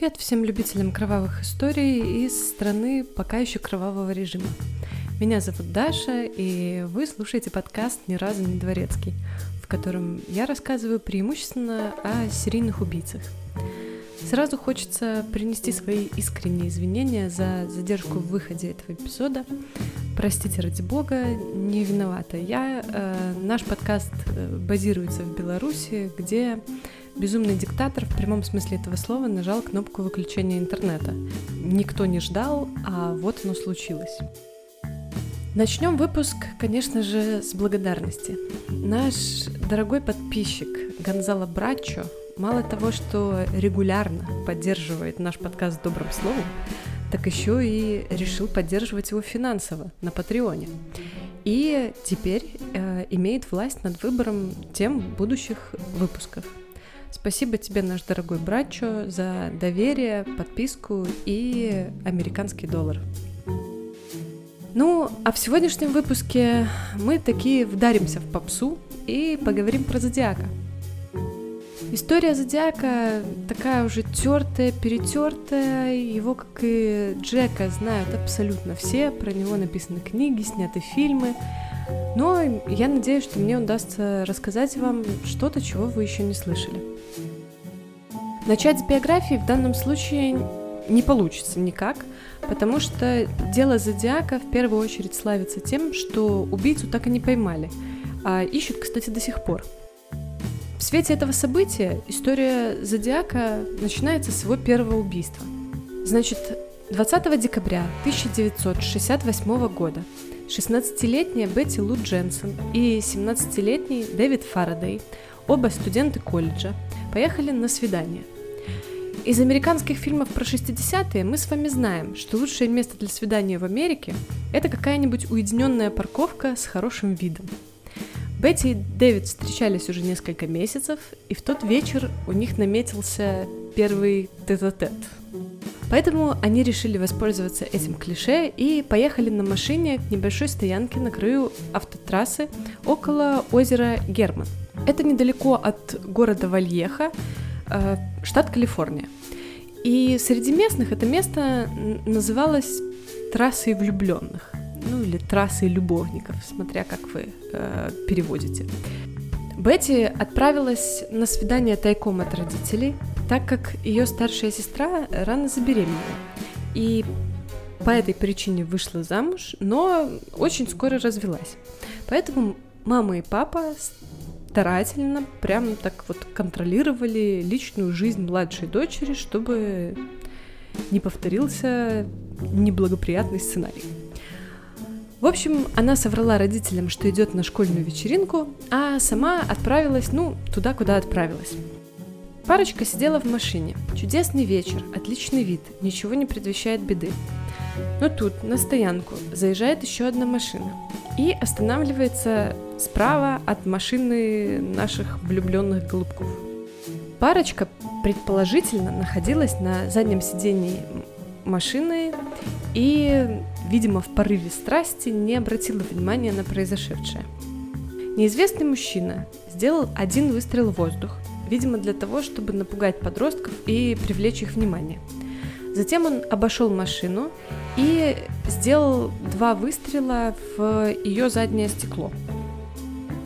Привет всем любителям кровавых историй из страны пока еще кровавого режима. Меня зовут Даша, и вы слушаете подкаст «Ни разу не дворецкий», в котором я рассказываю преимущественно о серийных убийцах. Сразу хочется принести свои искренние извинения за задержку в выходе этого эпизода. Простите, ради бога, не виновата я. Э, наш подкаст э, базируется в Беларуси, где Безумный диктатор в прямом смысле этого слова нажал кнопку выключения интернета. Никто не ждал, а вот оно случилось. Начнем выпуск, конечно же, с благодарности. Наш дорогой подписчик Гонзало Брачо мало того, что регулярно поддерживает наш подкаст добрым словом, так еще и решил поддерживать его финансово на Патреоне. И теперь э, имеет власть над выбором тем будущих выпусков. Спасибо тебе, наш дорогой братчо, за доверие, подписку и американский доллар. Ну, а в сегодняшнем выпуске мы такие вдаримся в попсу и поговорим про Зодиака. История Зодиака такая уже тертая, перетертая. Его, как и Джека, знают абсолютно все. Про него написаны книги, сняты фильмы. Но я надеюсь, что мне удастся рассказать вам что-то, чего вы еще не слышали. Начать с биографии в данном случае не получится никак, потому что дело Зодиака в первую очередь славится тем, что убийцу так и не поймали, а ищут, кстати, до сих пор. В свете этого события история Зодиака начинается с его первого убийства. Значит, 20 декабря 1968 года 16-летняя Бетти Лу Дженсен и 17-летний Дэвид Фарадей, оба студенты колледжа, поехали на свидание. Из американских фильмов про 60-е мы с вами знаем, что лучшее место для свидания в Америке – это какая-нибудь уединенная парковка с хорошим видом. Бетти и Дэвид встречались уже несколько месяцев, и в тот вечер у них наметился первый тет-а-тет. Поэтому они решили воспользоваться этим клише и поехали на машине к небольшой стоянке на краю автотрассы около озера Герман. Это недалеко от города Вальеха, э, штат Калифорния. И среди местных это место называлось трассой влюбленных, ну или трассой любовников, смотря как вы э, переводите. Бетти отправилась на свидание тайком от родителей, так как ее старшая сестра рано забеременела. И по этой причине вышла замуж, но очень скоро развелась. Поэтому мама и папа старательно прям так вот контролировали личную жизнь младшей дочери, чтобы не повторился неблагоприятный сценарий. В общем, она соврала родителям, что идет на школьную вечеринку, а сама отправилась, ну, туда, куда отправилась. Парочка сидела в машине. Чудесный вечер, отличный вид, ничего не предвещает беды. Но тут, на стоянку, заезжает еще одна машина и останавливается справа от машины наших влюбленных голубков. Парочка предположительно находилась на заднем сидении машины и, видимо, в порыве страсти не обратила внимания на произошедшее. Неизвестный мужчина сделал один выстрел в воздух, видимо, для того, чтобы напугать подростков и привлечь их внимание. Затем он обошел машину и сделал два выстрела в ее заднее стекло.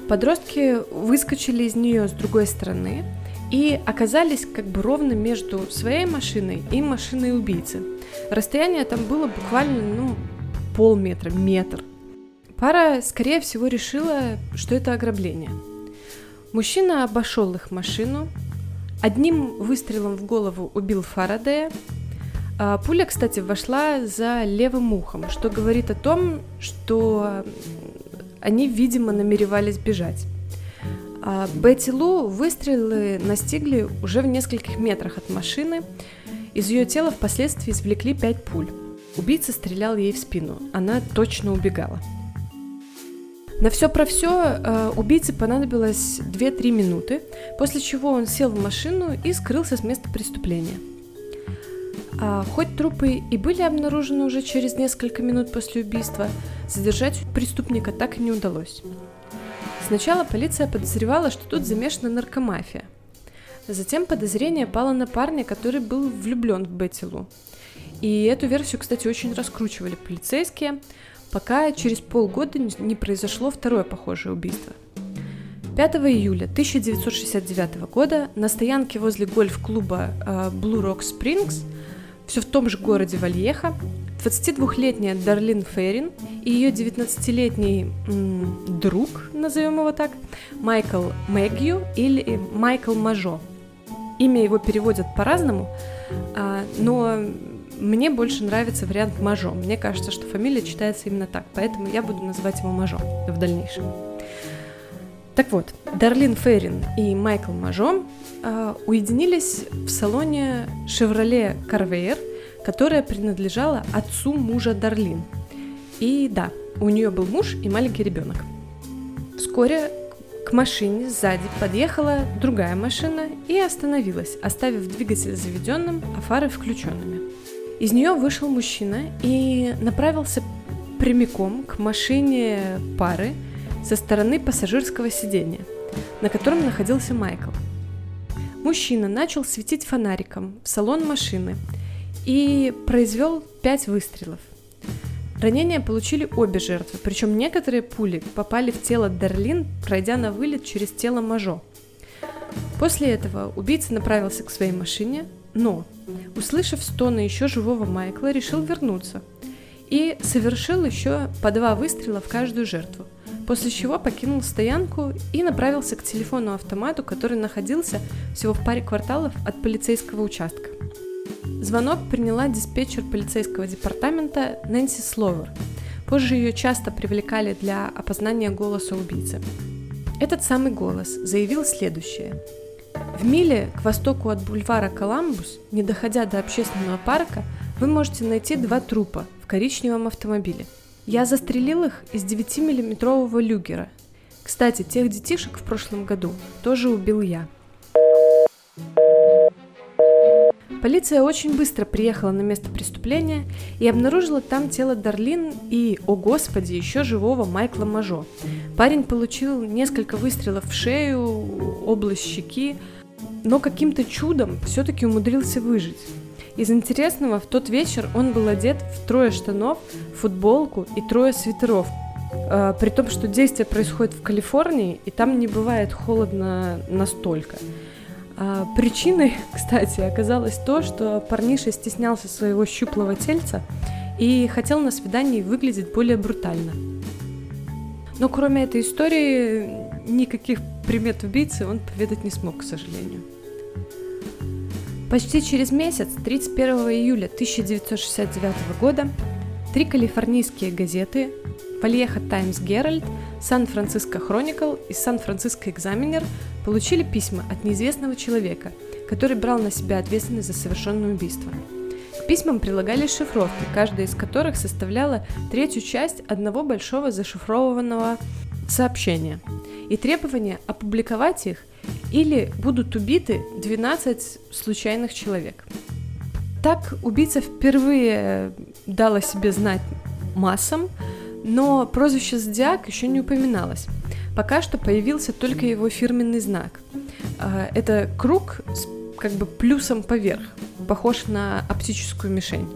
Подростки выскочили из нее с другой стороны и оказались как бы ровно между своей машиной и машиной убийцы. Расстояние там было буквально, ну, полметра, метр. Пара, скорее всего, решила, что это ограбление. Мужчина обошел их машину, одним выстрелом в голову убил Фарадея, а, пуля, кстати, вошла за левым ухом, что говорит о том, что они, видимо, намеревались бежать. А Бетти Лу выстрелы настигли уже в нескольких метрах от машины. Из ее тела впоследствии извлекли пять пуль. Убийца стрелял ей в спину. Она точно убегала. На все про все э, убийце понадобилось 2-3 минуты, после чего он сел в машину и скрылся с места преступления – а, хоть трупы и были обнаружены уже через несколько минут после убийства, задержать преступника так и не удалось. Сначала полиция подозревала, что тут замешана наркомафия. Затем подозрение пало на парня, который был влюблен в Бетти Лу. И эту версию, кстати, очень раскручивали полицейские, пока через полгода не произошло второе похожее убийство. 5 июля 1969 года на стоянке возле гольф-клуба э, Blue Rock Springs, все в том же городе Вальеха, 22-летняя Дарлин Феррин и ее 19-летний м, друг, назовем его так, Майкл Мэгью или Майкл Мажо. Имя его переводят по-разному, а, но мне больше нравится вариант Мажо. Мне кажется, что фамилия читается именно так, поэтому я буду называть его Мажо в дальнейшем. Так вот, Дарлин Феррин и Майкл Мажо э, уединились в салоне Chevrolet Carveyer, которая принадлежала отцу мужа Дарлин. И да, у нее был муж и маленький ребенок. Вскоре к машине сзади подъехала другая машина и остановилась, оставив двигатель заведенным, а фары включенными. Из нее вышел мужчина и направился прямиком к машине пары со стороны пассажирского сидения, на котором находился Майкл. Мужчина начал светить фонариком в салон машины и произвел пять выстрелов. Ранения получили обе жертвы, причем некоторые пули попали в тело Дерлин, пройдя на вылет через тело Мажо. После этого убийца направился к своей машине, но, услышав стоны еще живого Майкла, решил вернуться и совершил еще по два выстрела в каждую жертву, после чего покинул стоянку и направился к телефону-автомату, который находился всего в паре кварталов от полицейского участка. Звонок приняла диспетчер полицейского департамента Нэнси Словер. Позже ее часто привлекали для опознания голоса убийцы. Этот самый голос заявил следующее. В миле к востоку от бульвара Коламбус, не доходя до общественного парка, вы можете найти два трупа в коричневом автомобиле. Я застрелил их из 9-миллиметрового люгера. Кстати, тех детишек в прошлом году тоже убил я. Полиция очень быстро приехала на место преступления и обнаружила там тело Дарлин и, о господи, еще живого Майкла Мажо. Парень получил несколько выстрелов в шею, область щеки, но каким-то чудом все-таки умудрился выжить. Из интересного, в тот вечер он был одет в трое штанов, футболку и трое свитеров. Э, при том, что действие происходит в Калифорнии, и там не бывает холодно настолько. А, причиной, кстати, оказалось то, что парниша стеснялся своего щуплого тельца и хотел на свидании выглядеть более брутально. Но кроме этой истории, никаких примет убийцы он поведать не смог, к сожалению. Почти через месяц, 31 июля 1969 года, три калифорнийские газеты Вальеха Таймс Геральд, Сан-Франциско Хроникл и Сан-Франциско Экзаменер получили письма от неизвестного человека, который брал на себя ответственность за совершенное убийство. К письмам прилагались шифровки, каждая из которых составляла третью часть одного большого зашифрованного сообщения и требование опубликовать их или будут убиты 12 случайных человек. Так убийца впервые дал о себе знать массам, но прозвище Зодиак еще не упоминалось. Пока что появился только его фирменный знак. А, это круг с как бы плюсом поверх, похож на оптическую мишень.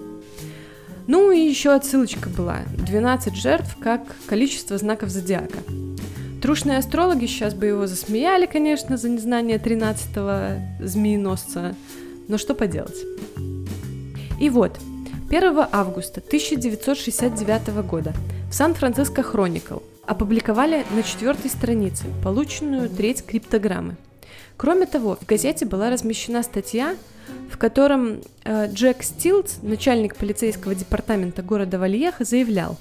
Ну и еще отсылочка была. 12 жертв как количество знаков зодиака. Трушные астрологи сейчас бы его засмеяли, конечно, за незнание 13-го змееносца, но что поделать. И вот, 1 августа 1969 года в Сан-Франциско Хроникл опубликовали на четвертой странице полученную треть криптограммы. Кроме того, в газете была размещена статья, в котором э, Джек Стилдс, начальник полицейского департамента города Вальеха, заявлял,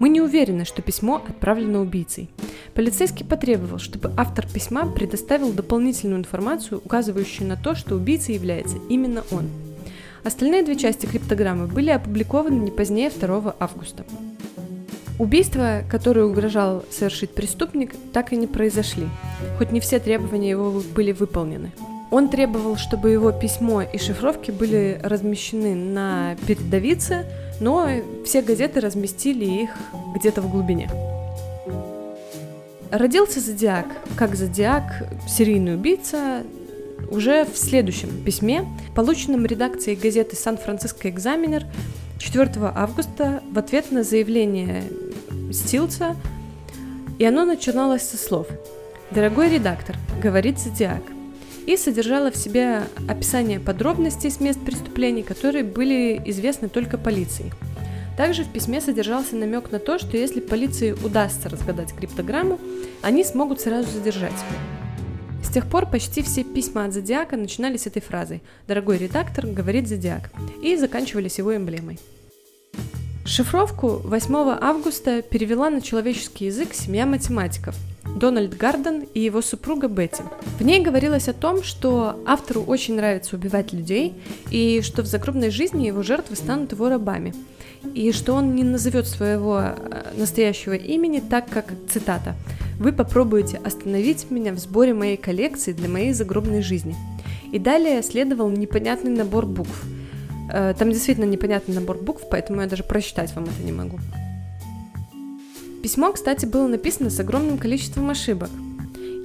«Мы не уверены, что письмо отправлено убийцей. Полицейский потребовал, чтобы автор письма предоставил дополнительную информацию, указывающую на то, что убийцей является именно он». Остальные две части криптограммы были опубликованы не позднее 2 августа. Убийства, которые угрожал совершить преступник, так и не произошли, хоть не все требования его были выполнены. Он требовал, чтобы его письмо и шифровки были размещены на передовице, но все газеты разместили их где-то в глубине. Родился Зодиак как Зодиак, серийный убийца, уже в следующем письме, полученном редакцией газеты «Сан-Франциско Экзаменер» 4 августа в ответ на заявление Стилца, и оно начиналось со слов «Дорогой редактор, говорит Зодиак», и содержало в себе описание подробностей с мест преступлений, которые были известны только полиции. Также в письме содержался намек на то, что если полиции удастся разгадать криптограмму, они смогут сразу задержать. С тех пор почти все письма от Зодиака начинались с этой фразой «Дорогой редактор, говорит Зодиак» и заканчивались его эмблемой. Шифровку 8 августа перевела на человеческий язык семья математиков Дональд Гарден и его супруга Бетти. В ней говорилось о том, что автору очень нравится убивать людей, и что в загробной жизни его жертвы станут его рабами – и что он не назовет своего э, настоящего имени так, как, цитата, «Вы попробуете остановить меня в сборе моей коллекции для моей загробной жизни». И далее следовал непонятный набор букв. Э, там действительно непонятный набор букв, поэтому я даже прочитать вам это не могу. Письмо, кстати, было написано с огромным количеством ошибок.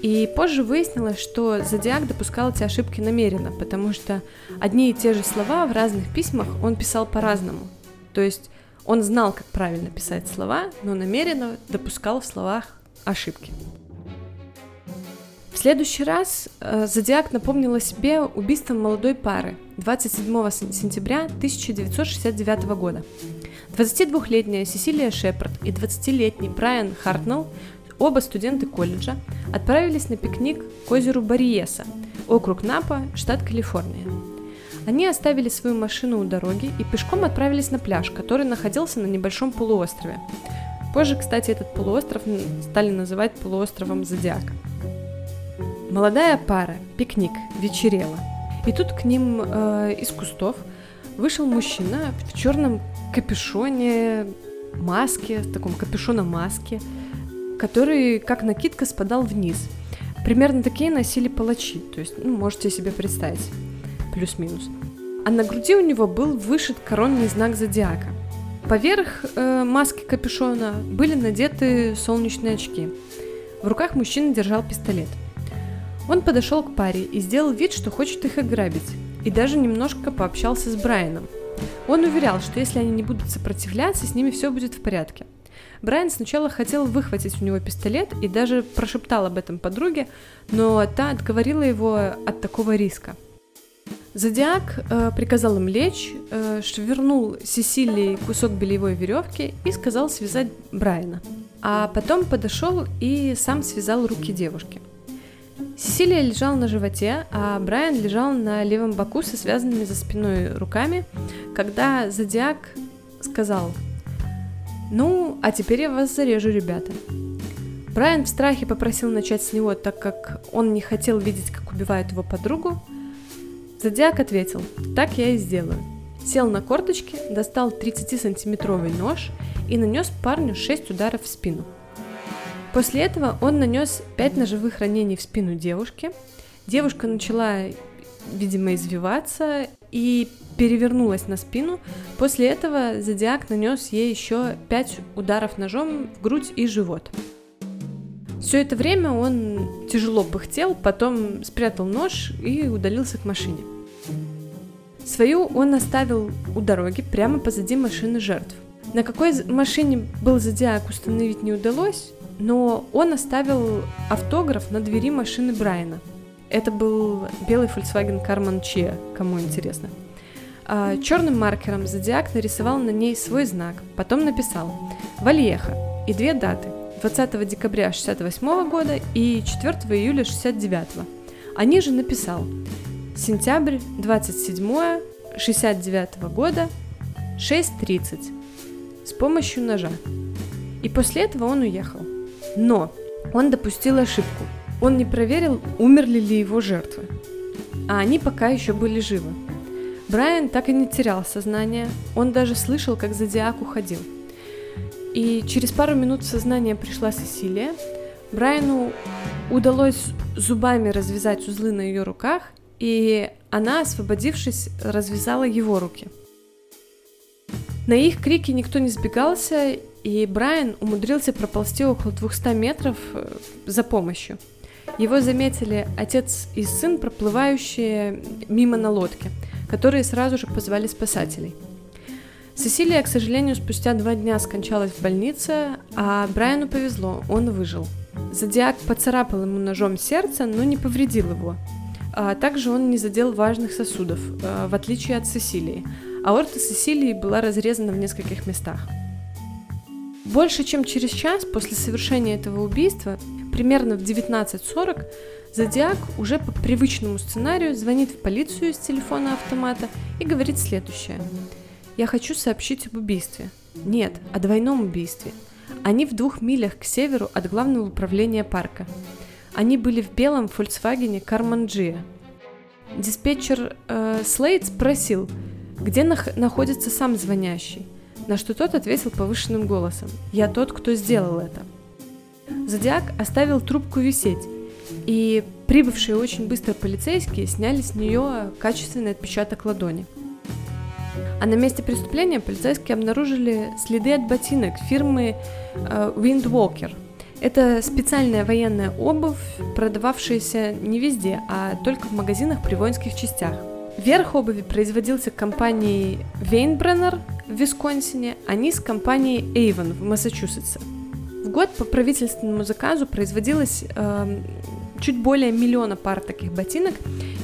И позже выяснилось, что Зодиак допускал эти ошибки намеренно, потому что одни и те же слова в разных письмах он писал по-разному – то есть он знал, как правильно писать слова, но намеренно допускал в словах ошибки. Следующий раз э, Зодиак напомнил о себе убийством молодой пары 27 сентября 1969 года. 22-летняя Сесилия Шепард и 20-летний Брайан Хартнелл, оба студенты колледжа, отправились на пикник к озеру Бариеса, округ Напа, штат Калифорния. Они оставили свою машину у дороги и пешком отправились на пляж, который находился на небольшом полуострове. Позже, кстати, этот полуостров стали называть полуостровом Зодиака. Молодая пара, пикник, вечерела. И тут к ним э, из кустов вышел мужчина в черном капюшоне, маске, в таком капюшоно-маске, который как накидка спадал вниз. Примерно такие носили палачи, то есть, ну, можете себе представить плюс-минус. А на груди у него был вышит коронный знак зодиака. Поверх э, маски капюшона были надеты солнечные очки. В руках мужчина держал пистолет. Он подошел к паре и сделал вид, что хочет их ограбить, и даже немножко пообщался с Брайаном. Он уверял, что если они не будут сопротивляться, с ними все будет в порядке. Брайан сначала хотел выхватить у него пистолет и даже прошептал об этом подруге, но та отговорила его от такого риска – Зодиак э, приказал им лечь, э, швырнул Сесилии кусок бельевой веревки и сказал связать Брайана. А потом подошел и сам связал руки девушки. Сесилия лежала на животе, а Брайан лежал на левом боку со связанными за спиной руками, когда Зодиак сказал «Ну, а теперь я вас зарежу, ребята». Брайан в страхе попросил начать с него, так как он не хотел видеть, как убивают его подругу, Зодиак ответил, так я и сделаю. Сел на корточки, достал 30-сантиметровый нож и нанес парню 6 ударов в спину. После этого он нанес 5 ножевых ранений в спину девушки. Девушка начала, видимо, извиваться и перевернулась на спину. После этого Зодиак нанес ей еще 5 ударов ножом в грудь и живот. Все это время он тяжело пыхтел, потом спрятал нож и удалился к машине. Свою он оставил у дороги прямо позади машины жертв. На какой машине был Зодиак установить не удалось, но он оставил автограф на двери машины Брайана. Это был белый Volkswagen Carman Chia, кому интересно. А черным маркером Зодиак нарисовал на ней свой знак, потом написал «Вальеха» и две даты 20 декабря 68 года и 4 июля 69. Они же написал сентябрь 27 69 года 6.30 с помощью ножа. И после этого он уехал. Но он допустил ошибку. Он не проверил, умерли ли его жертвы. А они пока еще были живы. Брайан так и не терял сознание, он даже слышал, как Зодиак уходил – и через пару минут в сознание пришла Сесилия. Брайану удалось зубами развязать узлы на ее руках, и она, освободившись, развязала его руки. На их крики никто не сбегался, и Брайан умудрился проползти около 200 метров э, за помощью. Его заметили отец и сын, проплывающие мимо на лодке, которые сразу же позвали спасателей. Сесилия, к сожалению, спустя два дня скончалась в больнице, а Брайану повезло, он выжил. Зодиак поцарапал ему ножом сердце, но не повредил его. А также он не задел важных сосудов, а, в отличие от Сесилии. Аорта Сесилии была разрезана в нескольких местах. Больше чем через час после совершения этого убийства, примерно в 19.40, Зодиак уже по привычному сценарию звонит в полицию с телефона автомата и говорит следующее. «Я хочу сообщить об убийстве». Нет, о двойном убийстве. Они в двух милях к северу от главного управления парка. Они были в белом Volkswagen Карманджия. Диспетчер э, Слейд спросил, где нах- находится сам звонящий – на что тот ответил повышенным голосом «Я тот, кто сделал это». Зодиак оставил трубку висеть, и прибывшие очень быстро полицейские сняли с нее качественный отпечаток ладони. А на месте преступления полицейские обнаружили следы от ботинок фирмы э, Windwalker. Это специальная военная обувь, продававшаяся не везде, а только в магазинах при воинских частях. Верх обуви производился компанией Вейнбреннер в Висконсине, а низ компанией Avon в Массачусетсе. В год по правительственному заказу производилось э, чуть более миллиона пар таких ботинок,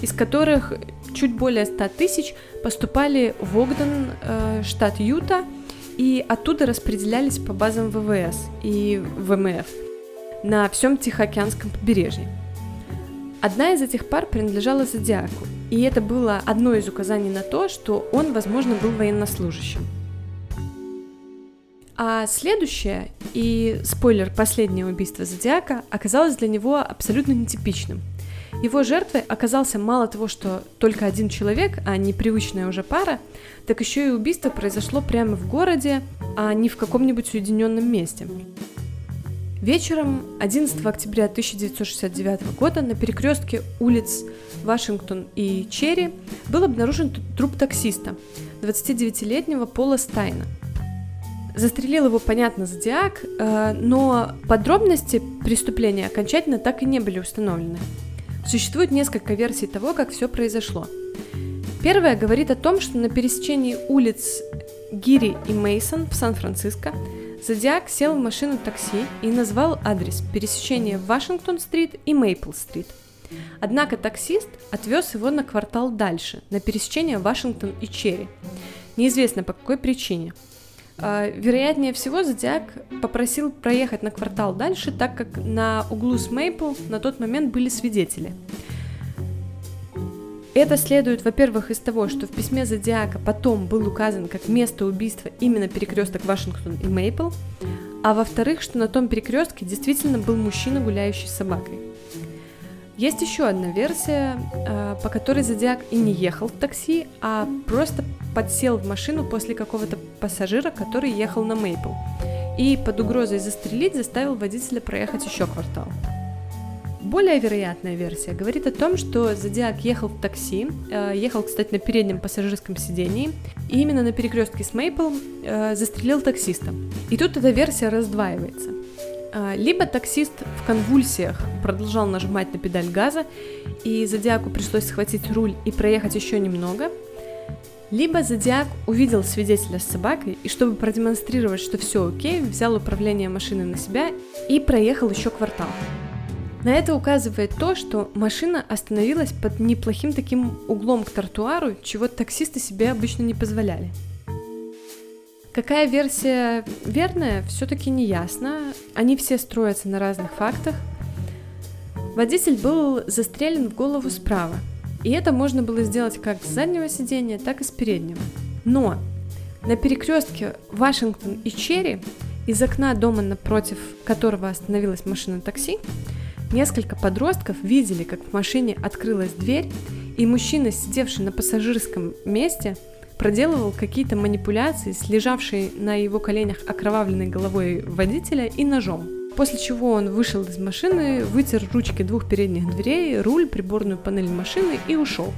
из которых чуть более 100 тысяч поступали в Огден, э, штат Юта, и оттуда распределялись по базам ВВС и ВМФ на всем Тихоокеанском побережье. Одна из этих пар принадлежала Зодиаку, и это было одно из указаний на то, что он, возможно, был военнослужащим. А следующее, и спойлер, последнее убийство Зодиака оказалось для него абсолютно нетипичным. Его жертвой оказался мало того, что только один человек, а не привычная уже пара, так еще и убийство произошло прямо в городе, а не в каком-нибудь уединенном месте. Вечером 11 октября 1969 года на перекрестке улиц Вашингтон и Черри был обнаружен труп таксиста, 29-летнего Пола Стайна. Застрелил его, понятно, Зодиак, э, но подробности преступления окончательно так и не были установлены. Существует несколько версий того, как все произошло. Первая говорит о том, что на пересечении улиц Гири и Мейсон в Сан-Франциско Зодиак сел в машину такси и назвал адрес пересечения Вашингтон-стрит и Мейпл-стрит – Однако таксист отвез его на квартал дальше, на пересечение Вашингтон и Черри. Неизвестно по какой причине. А, вероятнее всего, Зодиак попросил проехать на квартал дальше, так как на углу с Мейпл на тот момент были свидетели. Это следует, во-первых, из того, что в письме Зодиака потом был указан как место убийства именно перекресток Вашингтон и Мейпл, а во-вторых, что на том перекрестке действительно был мужчина, гуляющий с собакой. Есть еще одна версия, э, по которой Зодиак и не ехал в такси, а просто подсел в машину после какого-то пассажира, который ехал на Мейпл. И под угрозой застрелить заставил водителя проехать еще квартал. Более вероятная версия говорит о том, что Зодиак ехал в такси, э, ехал, кстати, на переднем пассажирском сидении, и именно на перекрестке с Мейпл э, застрелил таксиста. И тут эта версия раздваивается. А, либо таксист в конвульсиях продолжал нажимать на педаль газа, и Зодиаку пришлось схватить руль и проехать еще немного, либо Зодиак увидел свидетеля с собакой и, чтобы продемонстрировать, что все окей, взял управление машиной на себя и проехал еще квартал. На это указывает то, что машина остановилась под неплохим таким углом к тротуару, чего таксисты себе обычно не позволяли. Какая версия верная, все-таки не ясно. Они все строятся на разных фактах. Водитель был застрелен в голову справа. И это можно было сделать как с заднего сидения, так и с переднего. Но на перекрестке Вашингтон и Черри из окна дома напротив которого остановилась машина такси, несколько подростков видели, как в машине открылась дверь, и мужчина, сидевший на пассажирском месте, проделывал какие-то манипуляции с лежавшей на его коленях окровавленной головой водителя и ножом. После чего он вышел из машины, вытер ручки двух передних дверей, руль, приборную панель машины и ушел.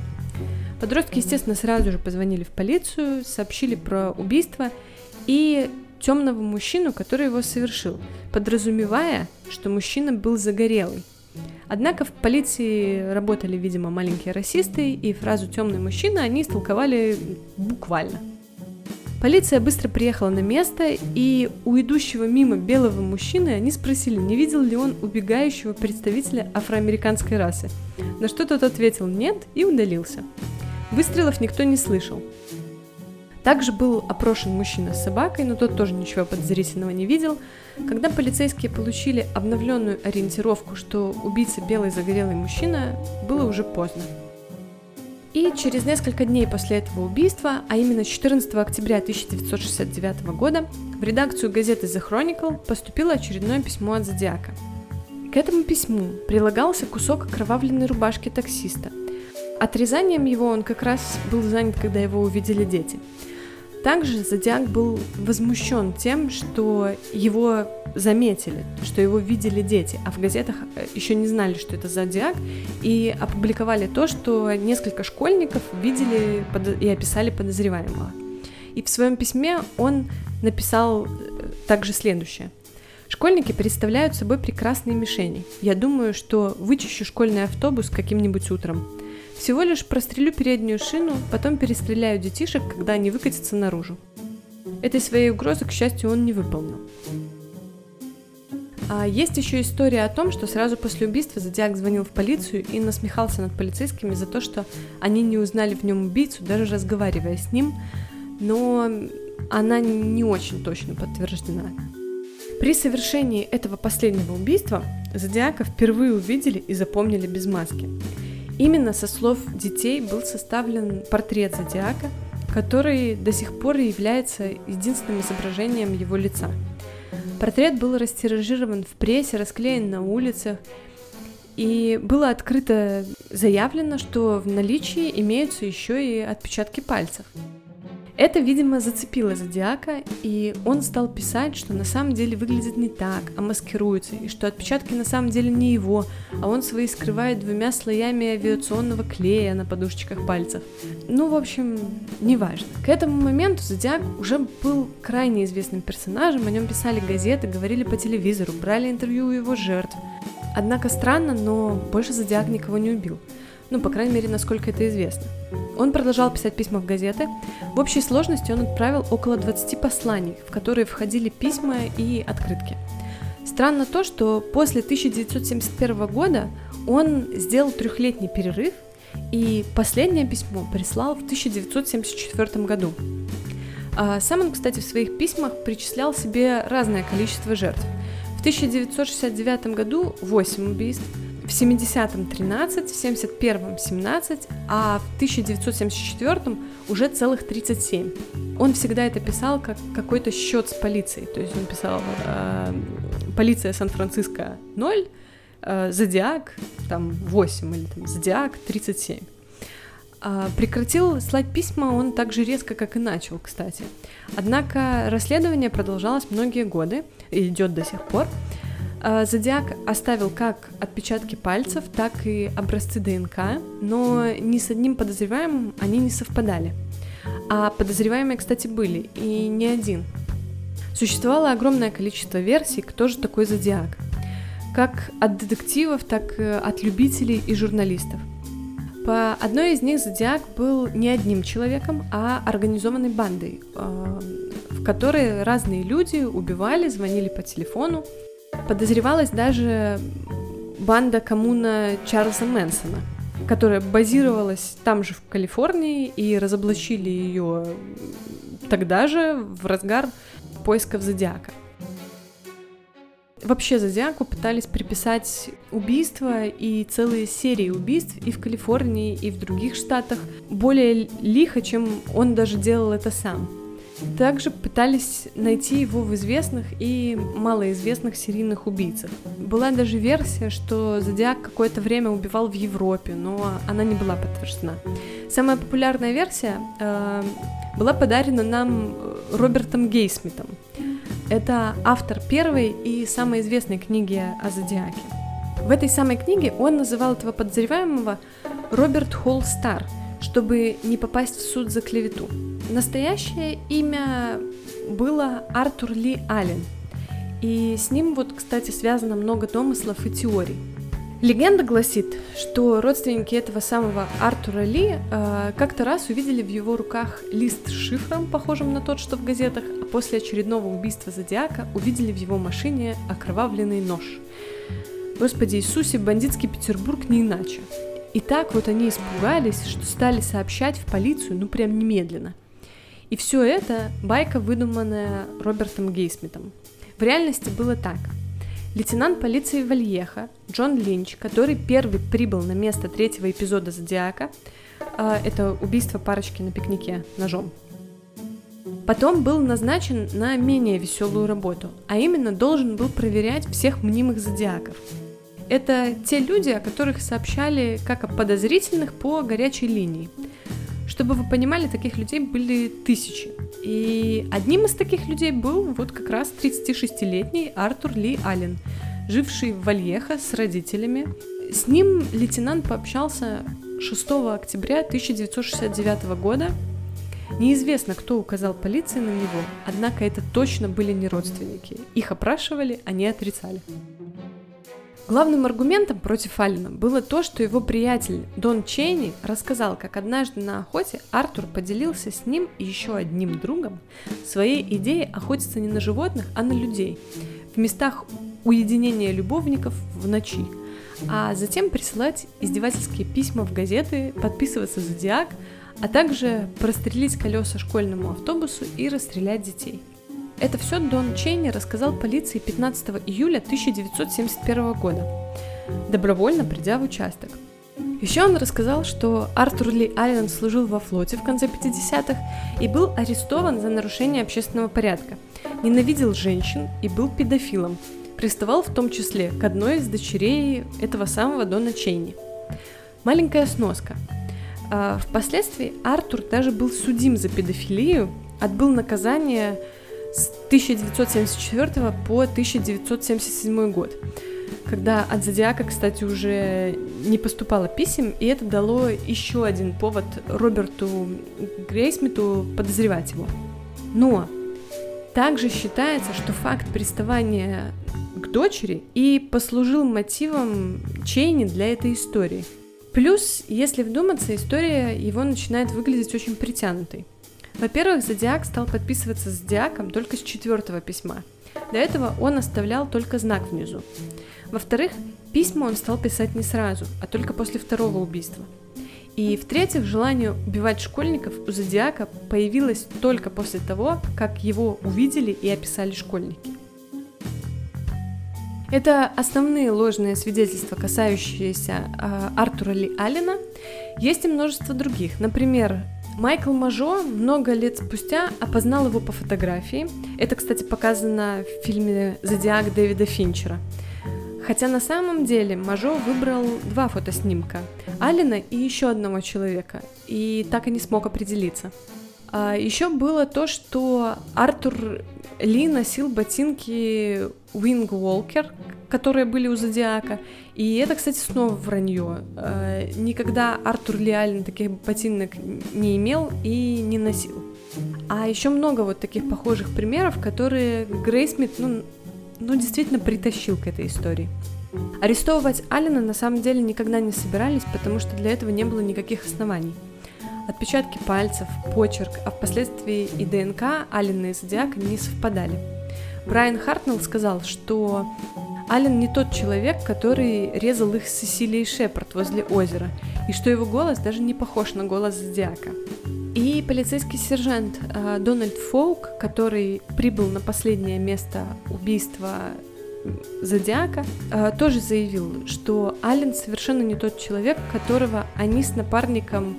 Подростки, естественно, сразу же позвонили в полицию, сообщили про убийство и темного мужчину, который его совершил, подразумевая, что мужчина был загорелый. Однако в полиции работали, видимо, маленькие расисты, и фразу «темный мужчина» они истолковали буквально. Полиция быстро приехала на место, и у идущего мимо белого мужчины они спросили, не видел ли он убегающего представителя афроамериканской расы. На что тот ответил «нет» и удалился. Выстрелов никто не слышал. Также был опрошен мужчина с собакой, но тот тоже ничего подозрительного не видел. Когда полицейские получили обновленную ориентировку, что убийца белый загорелый мужчина, было уже поздно. И через несколько дней после этого убийства, а именно 14 октября 1969 года, в редакцию газеты The Chronicle поступило очередное письмо от Зодиака. К этому письму прилагался кусок окровавленной рубашки таксиста. Отрезанием его он как раз был занят, когда его увидели дети – также Зодиак был возмущен тем, что его заметили, что его видели дети, а в газетах э, еще не знали, что это Зодиак, и опубликовали то, что несколько школьников видели и описали подозреваемого. И в своем письме он написал э, также следующее. Школьники представляют собой прекрасные мишени. Я думаю, что вычищу школьный автобус каким-нибудь утром. Всего лишь прострелю переднюю шину, потом перестреляю детишек, когда они выкатятся наружу. Этой своей угрозы, к счастью, он не выполнил. А есть еще история о том, что сразу после убийства Зодиак звонил в полицию и насмехался над полицейскими за то, что они не узнали в нем убийцу, даже разговаривая с ним, но она не очень точно подтверждена. При совершении этого последнего убийства Зодиака впервые увидели и запомнили без маски. Именно со слов детей был составлен портрет Зодиака, который до сих пор является единственным изображением его лица. Портрет был растиражирован в прессе, расклеен на улицах, и было открыто заявлено, что в наличии имеются еще и отпечатки пальцев. Это, видимо, зацепило Зодиака, и он стал писать, что на самом деле выглядит не так, а маскируется, и что отпечатки на самом деле не его, а он свои скрывает двумя слоями авиационного клея на подушечках пальцев. Ну, в общем, неважно. К этому моменту Зодиак уже был крайне известным персонажем, о нем писали газеты, говорили по телевизору, брали интервью у его жертв. Однако странно, но больше Зодиак никого не убил. Ну, по крайней мере, насколько это известно. Он продолжал писать письма в газеты. В общей сложности он отправил около 20 посланий, в которые входили письма и открытки. Странно то, что после 1971 года он сделал трехлетний перерыв и последнее письмо прислал в 1974 году. А сам он, кстати, в своих письмах причислял себе разное количество жертв. В 1969 году 8 убийств, в 70-м 13, в 71-м 17, а в 1974-м уже целых 37. Он всегда это писал как какой-то счет с полицией, то есть он писал э, «Полиция Сан-Франциско 0», э, «Зодиак» там 8 или там «Зодиак» 37. А, прекратил слать письма он так же резко, как и начал, кстати. Однако расследование продолжалось многие годы и идет до сих пор. А, Зодиак оставил как отпечатки пальцев, так и образцы ДНК, но ни с одним подозреваемым они не совпадали. А подозреваемые, кстати, были, и не один. Существовало огромное количество версий, кто же такой Зодиак. Как от детективов, так и от любителей и журналистов. По одной из них Зодиак был не одним человеком, а организованной бандой, а, в которой разные люди убивали, звонили по телефону, Подозревалась даже банда коммуна Чарльза Мэнсона, которая базировалась там же в Калифорнии и разоблачили ее тогда же, в разгар поисков Зодиака. Вообще Зодиаку пытались приписать убийства и целые серии убийств и в Калифорнии, и в других штатах более лихо, чем он даже делал это сам. Также пытались найти его в известных и малоизвестных серийных убийцах. Была даже версия, что Зодиак какое-то время убивал в Европе, но она не была подтверждена. Самая популярная версия э, была подарена нам Робертом Гейсмитом. Это автор первой и самой известной книги о Зодиаке. В этой самой книге он называл этого подозреваемого Роберт Холл Стар – чтобы не попасть в суд за клевету. Настоящее имя было Артур Ли Аллен, и с ним вот, кстати, связано много домыслов и теорий. Легенда гласит, что родственники этого самого Артура Ли э, как-то раз увидели в его руках лист с шифром, похожим на тот, что в газетах, а после очередного убийства Зодиака увидели в его машине окровавленный нож. Господи Иисусе, бандитский Петербург не иначе. И так вот они испугались, что стали сообщать в полицию, ну прям немедленно. И все это байка, выдуманная Робертом Гейсмитом. В реальности было так – Лейтенант полиции Вальеха Джон Линч, который первый прибыл на место третьего эпизода «Зодиака», а, это убийство парочки на пикнике ножом, Потом был назначен на менее веселую работу, а именно должен был проверять всех мнимых зодиаков. Это те люди, о которых сообщали как о подозрительных по горячей линии. Чтобы вы понимали, таких людей были тысячи. И одним из таких людей был вот как раз 36-летний Артур Ли Аллен, живший в Вальеха с родителями. С ним лейтенант пообщался 6 октября 1969 года. Неизвестно, кто указал полиции на него, однако это точно были не родственники. Их опрашивали, они отрицали. Главным аргументом против Аллена было то, что его приятель Дон Чейни рассказал, как однажды на охоте Артур поделился с ним и еще одним другом своей идеей охотиться не на животных, а на людей в местах уединения любовников в ночи, а затем присылать издевательские письма в газеты, подписываться «Зодиак», а также прострелить колеса школьному автобусу и расстрелять детей – это все Дон Чейни рассказал полиции 15 июля 1971 года, добровольно придя в участок. Еще он рассказал, что Артур Ли Аллен служил во флоте в конце 50-х и был арестован за нарушение общественного порядка, ненавидел женщин и был педофилом, приставал в том числе к одной из дочерей этого самого Дона Чейни. Маленькая сноска. А, впоследствии Артур даже был судим за педофилию, отбыл наказание с 1974 по 1977 год, когда от Зодиака, кстати, уже не поступало писем, и это дало еще один повод Роберту Грейсмиту подозревать его. Но также считается, что факт приставания к дочери и послужил мотивом Чейни для этой истории. Плюс, если вдуматься, история его начинает выглядеть очень притянутой. Во-первых, Зодиак стал подписываться с Зодиаком только с четвертого письма. До этого он оставлял только знак внизу. Во-вторых, письма он стал писать не сразу, а только после второго убийства. И в-третьих, желание убивать школьников у Зодиака появилось только после того, как его увидели и описали школьники. Это основные ложные свидетельства, касающиеся э, Артура Ли Аллена. Есть и множество других. Например, Майкл Мажо много лет спустя опознал его по фотографии. Это, кстати, показано в фильме «Зодиак» Дэвида Финчера. Хотя на самом деле Мажо выбрал два фотоснимка – Алина и еще одного человека, и так и не смог определиться. А еще было то, что Артур Ли носил ботинки Wing Walker, которые были у Зодиака. И это, кстати, снова вранье. Э, никогда Артур Лиалин таких ботинок не имел и не носил. А еще много вот таких похожих примеров, которые Грейсмит, ну, ну, действительно притащил к этой истории. Арестовывать Алина на самом деле никогда не собирались, потому что для этого не было никаких оснований. Отпечатки пальцев, почерк, а впоследствии и ДНК Алина и Зодиака не совпадали. Брайан Хартнелл сказал, что Ален не тот человек, который резал их с Сесилией Шепард возле озера, и что его голос даже не похож на голос Зодиака. И полицейский сержант э, Дональд Фоук, который прибыл на последнее место убийства Зодиака, э, тоже заявил, что Ален совершенно не тот человек, которого они с напарником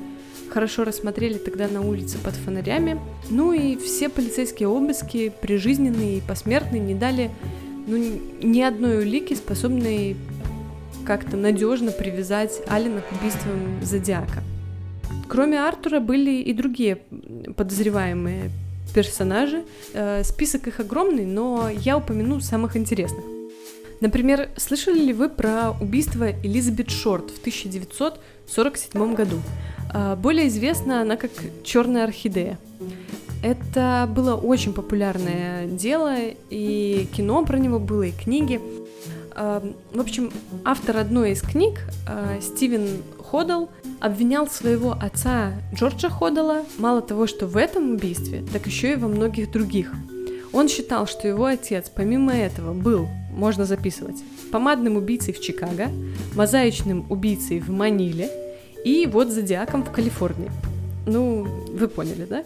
хорошо рассмотрели тогда на улице под фонарями. Ну и все полицейские обыски, прижизненные и посмертные, не дали ну, ни одной улики, способной как-то надежно привязать Алина к убийствам Зодиака. Кроме Артура были и другие подозреваемые персонажи. Э, список их огромный, но я упомяну самых интересных. Например, слышали ли вы про убийство Элизабет Шорт в 1947 году? Э, более известна она как Черная орхидея. Это было очень популярное дело, и кино про него было, и книги. В общем, автор одной из книг, Стивен Ходал, обвинял своего отца Джорджа Ходала мало того, что в этом убийстве, так еще и во многих других. Он считал, что его отец, помимо этого, был, можно записывать, помадным убийцей в Чикаго, мозаичным убийцей в Маниле и вот зодиаком в Калифорнии. Ну, вы поняли, да?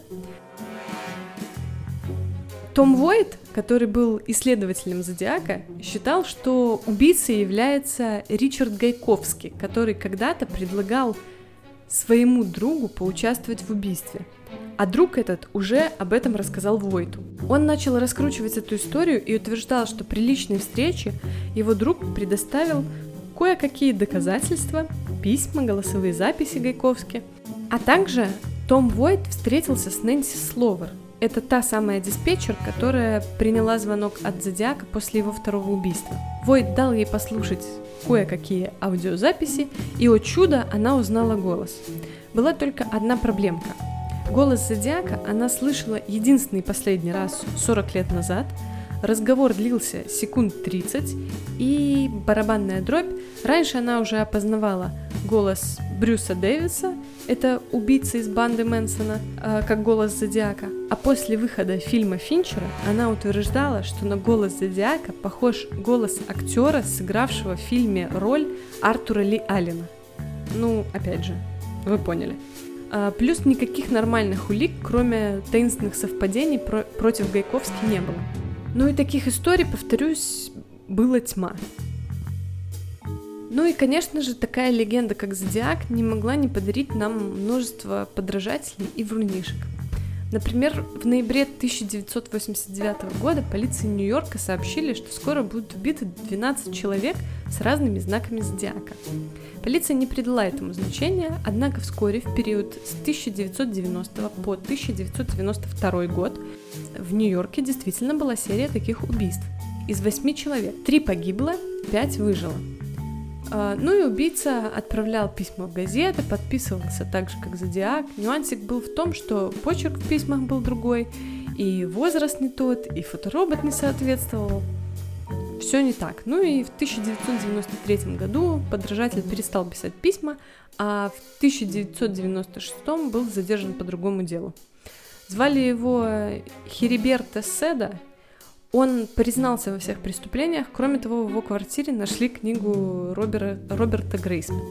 Том Войт, который был исследователем зодиака, считал, что убийцей является Ричард Гайковский, который когда-то предлагал своему другу поучаствовать в убийстве. А друг этот уже об этом рассказал Войту. Он начал раскручивать эту историю и утверждал, что при личной встрече его друг предоставил кое-какие доказательства, письма, голосовые записи Гайковски. А также том Войт встретился с Нэнси Словер. Это та самая диспетчер, которая приняла звонок от Зодиака после его второго убийства. Войт дал ей послушать кое-какие аудиозаписи, и, о чудо, она узнала голос. Была только одна проблемка. Голос Зодиака она слышала единственный последний раз 40 лет назад, разговор длился секунд 30, и барабанная дробь, раньше она уже опознавала голос Брюса Дэвиса, это убийца из банды Мэнсона, э, как голос Зодиака. А после выхода фильма Финчера она утверждала, что на голос Зодиака похож голос актера, сыгравшего в фильме роль Артура Ли Аллена. Ну, опять же, вы поняли. А, плюс никаких нормальных улик, кроме таинственных совпадений, про- против Гайковски не было. Ну и таких историй, повторюсь, была тьма. Ну и, конечно же, такая легенда, как Зодиак, не могла не подарить нам множество подражателей и врунишек. Например, в ноябре 1989 года полиции Нью-Йорка сообщили, что скоро будут убиты 12 человек с разными знаками зодиака. Полиция не придала этому значения, однако вскоре, в период с 1990 по 1992 год, в Нью-Йорке действительно была серия таких убийств. Из восьми человек три погибло, пять выжило. А, ну и убийца отправлял письма в газеты, подписывался так же, как Зодиак. Нюансик был в том, что почерк в письмах был другой, и возраст не тот, и фоторобот не соответствовал. Все не так. Ну и в 1993 году подражатель перестал писать письма, а в 1996 был задержан по другому делу. Звали его Хериберто Седа, он признался во всех преступлениях, кроме того, в его квартире нашли книгу Робера, Роберта Грейсма.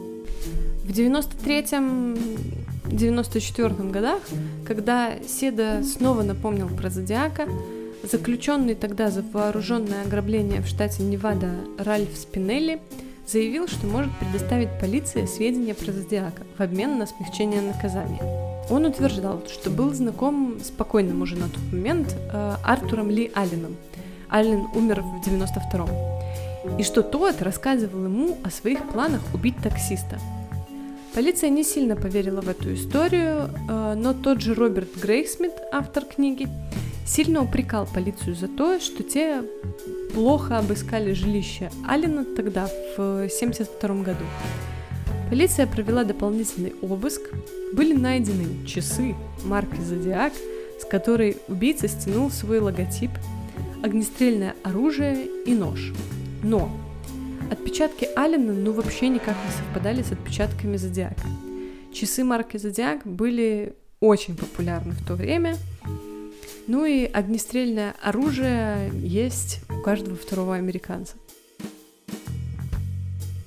В 93-94 годах, когда Седа снова напомнил про Зодиака, заключенный тогда за вооруженное ограбление в штате Невада Ральф Спинелли заявил, что может предоставить полиции сведения про Зодиака в обмен на смягчение наказания. Он утверждал, что был знаком с покойным уже на тот момент э, Артуром Ли Алленом, Аллен умер в 92-м. И что тот рассказывал ему о своих планах убить таксиста. Полиция не сильно поверила в эту историю, э, но тот же Роберт Грейсмит, автор книги, сильно упрекал полицию за то, что те плохо обыскали жилище Алина тогда, в 1972 году. Полиция провела дополнительный обыск, были найдены часы марки Зодиак, с которой убийца стянул свой логотип огнестрельное оружие и нож. Но отпечатки Аллена ну вообще никак не совпадали с отпечатками Зодиака. Часы марки Зодиак были очень популярны в то время. Ну и огнестрельное оружие есть у каждого второго американца.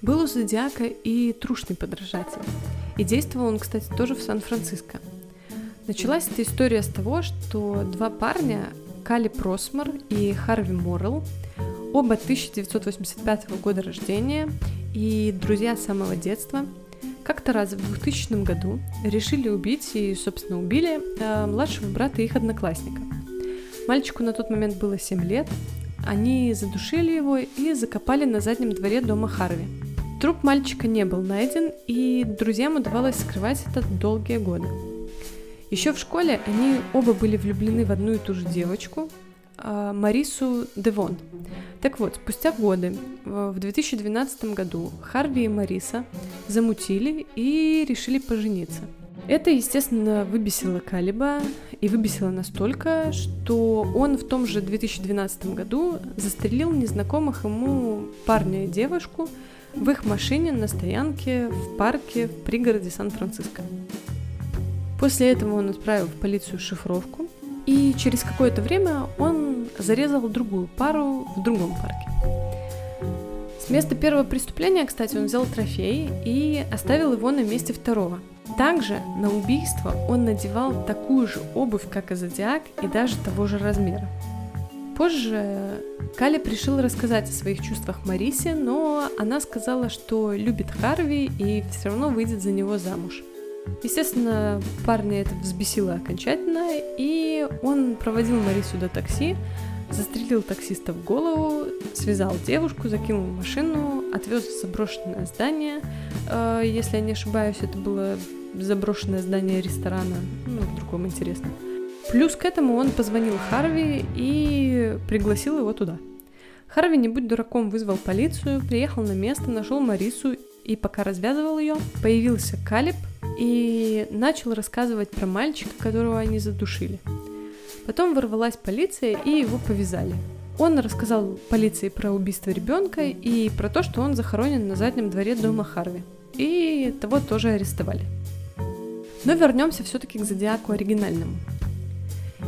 Был у Зодиака и трушный подражатель. И действовал он, кстати, тоже в Сан-Франциско. Началась эта история с того, что два парня Кали Просмор и Харви Моррелл, оба 1985 года рождения и друзья с самого детства, как-то раз в 2000 году решили убить и, собственно, убили э, младшего брата их одноклассника. Мальчику на тот момент было 7 лет, они задушили его и закопали на заднем дворе дома Харви. Труп мальчика не был найден, и друзьям удавалось скрывать это долгие годы. Еще в школе они оба были влюблены в одну и ту же девочку, а, Марису Девон. Так вот, спустя годы, в 2012 году, Харви и Мариса замутили и решили пожениться. Это, естественно, выбесило Калиба, и выбесило настолько, что он в том же 2012 году застрелил незнакомых ему парня и девушку в их машине на стоянке в парке в пригороде Сан-Франциско. После этого он отправил в полицию шифровку, и через какое-то время он зарезал другую пару в другом парке. С места первого преступления, кстати, он взял трофей и оставил его на месте второго – также на убийство он надевал такую же обувь, как и Зодиак, и даже того же размера. Позже Калеб решил рассказать о своих чувствах Марисе, но она сказала, что любит Харви и все равно выйдет за него замуж. Естественно, парня это взбесило окончательно, и он проводил Марису до такси, застрелил таксиста в голову, связал девушку, закинул машину, отвез в заброшенное здание. Э, если я не ошибаюсь, это было заброшенное здание ресторана, ну, в другом интересно. Плюс к этому он позвонил Харви и пригласил его туда. Харви, не будь дураком, вызвал полицию, приехал на место, нашел Марису, и пока развязывал ее, появился Калиб и начал рассказывать про мальчика, которого они задушили. Потом ворвалась полиция и его повязали. Он рассказал полиции про убийство ребенка и про то, что он захоронен на заднем дворе дома Харви. И того тоже арестовали. Но вернемся все-таки к зодиаку оригинальному.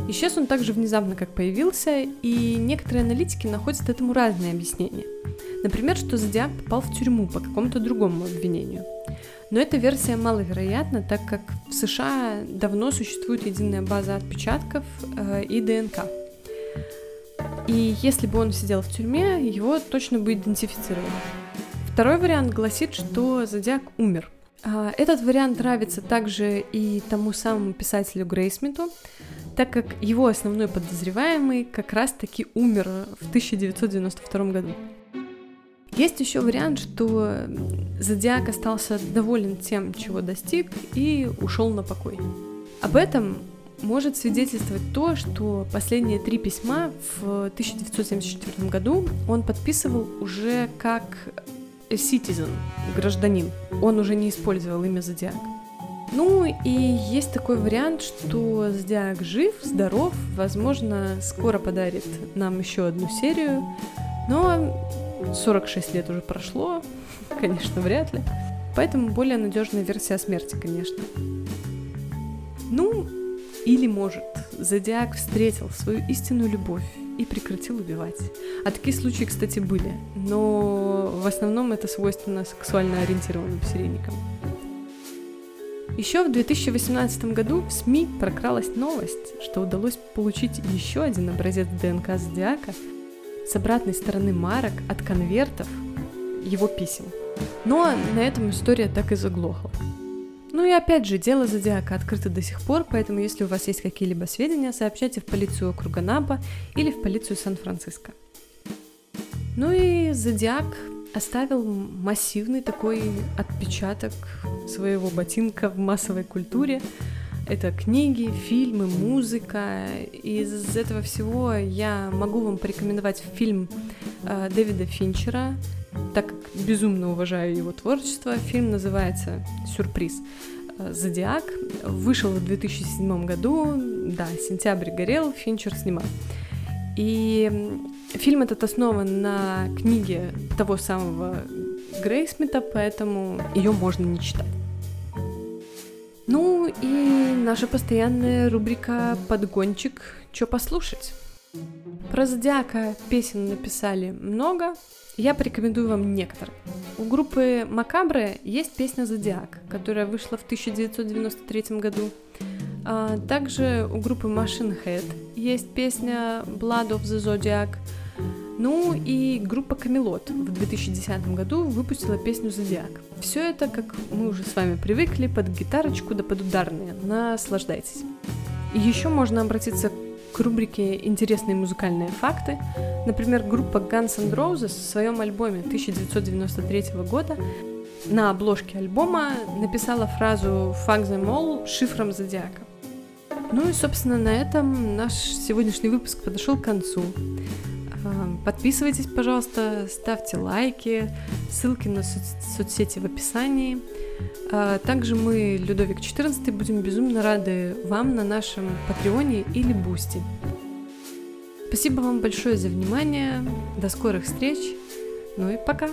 Исчез он так же внезапно, как появился, и некоторые аналитики находят этому разные объяснения. Например, что зодиак попал в тюрьму по какому-то другому обвинению. Но эта версия маловероятна, так как в США давно существует единая база отпечатков э, и ДНК. И если бы он сидел в тюрьме, его точно бы идентифицировали. Второй вариант гласит, что Зодиак умер. А, этот вариант нравится также и тому самому писателю Грейсмиту, так как его основной подозреваемый как раз-таки умер в 1992 году. Есть еще вариант, что Зодиак остался доволен тем, чего достиг, и ушел на покой. Об этом может свидетельствовать то, что последние три письма в 1974 году он подписывал уже как citizen, гражданин. Он уже не использовал имя Зодиак. Ну и есть такой вариант, что Зодиак жив, здоров, возможно, скоро подарит нам еще одну серию, но 46 лет уже прошло, конечно, вряд ли. Поэтому более надежная версия смерти, конечно. Ну, или может, Зодиак встретил свою истинную любовь и прекратил убивать. А такие случаи, кстати, были, но в основном это свойственно сексуально ориентированным серийникам. Еще в 2018 году в СМИ прокралась новость, что удалось получить еще один образец ДНК Зодиака с обратной стороны марок от конвертов его писем. Но на этом история так и заглохла. Ну и опять же, дело Зодиака открыто до сих пор, поэтому если у вас есть какие-либо сведения, сообщайте в полицию округа Наба или в полицию Сан-Франциско. Ну и Зодиак оставил массивный такой отпечаток своего ботинка в массовой культуре. Это книги, фильмы, музыка. Из этого всего я могу вам порекомендовать фильм э, Дэвида Финчера так как безумно уважаю его творчество, фильм называется «Сюрприз». Э, «Зодиак» вышел в 2007 году, да, «Сентябрь горел», Финчер снимал. И фильм этот основан на книге того самого Грейсмита, поэтому ее можно не читать. Ну и наша постоянная рубрика «Подгончик. Чё послушать?». Про Зодиака песен написали много, я порекомендую вам некоторые. У группы Макабре есть песня «Зодиак», которая вышла в 1993 году. А также у группы Machine Head есть песня «Blood of the Zodiac», ну и группа Камелот в 2010 году выпустила песню «Зодиак». Все это, как мы уже с вами привыкли, под гитарочку да под ударные. Наслаждайтесь. И еще можно обратиться к рубрике «Интересные музыкальные факты». Например, группа Guns N' Roses в своем альбоме 1993 года на обложке альбома написала фразу «Fuck them all» шифром зодиака. Ну и, собственно, на этом наш сегодняшний выпуск подошел к концу. А, подписывайтесь, пожалуйста, ставьте лайки, ссылки на соц- соцсети в описании. А, также мы, Людовик 14, будем безумно рады вам на нашем Патреоне или Бусти. Спасибо вам большое за внимание. До скорых встреч. Ну и пока.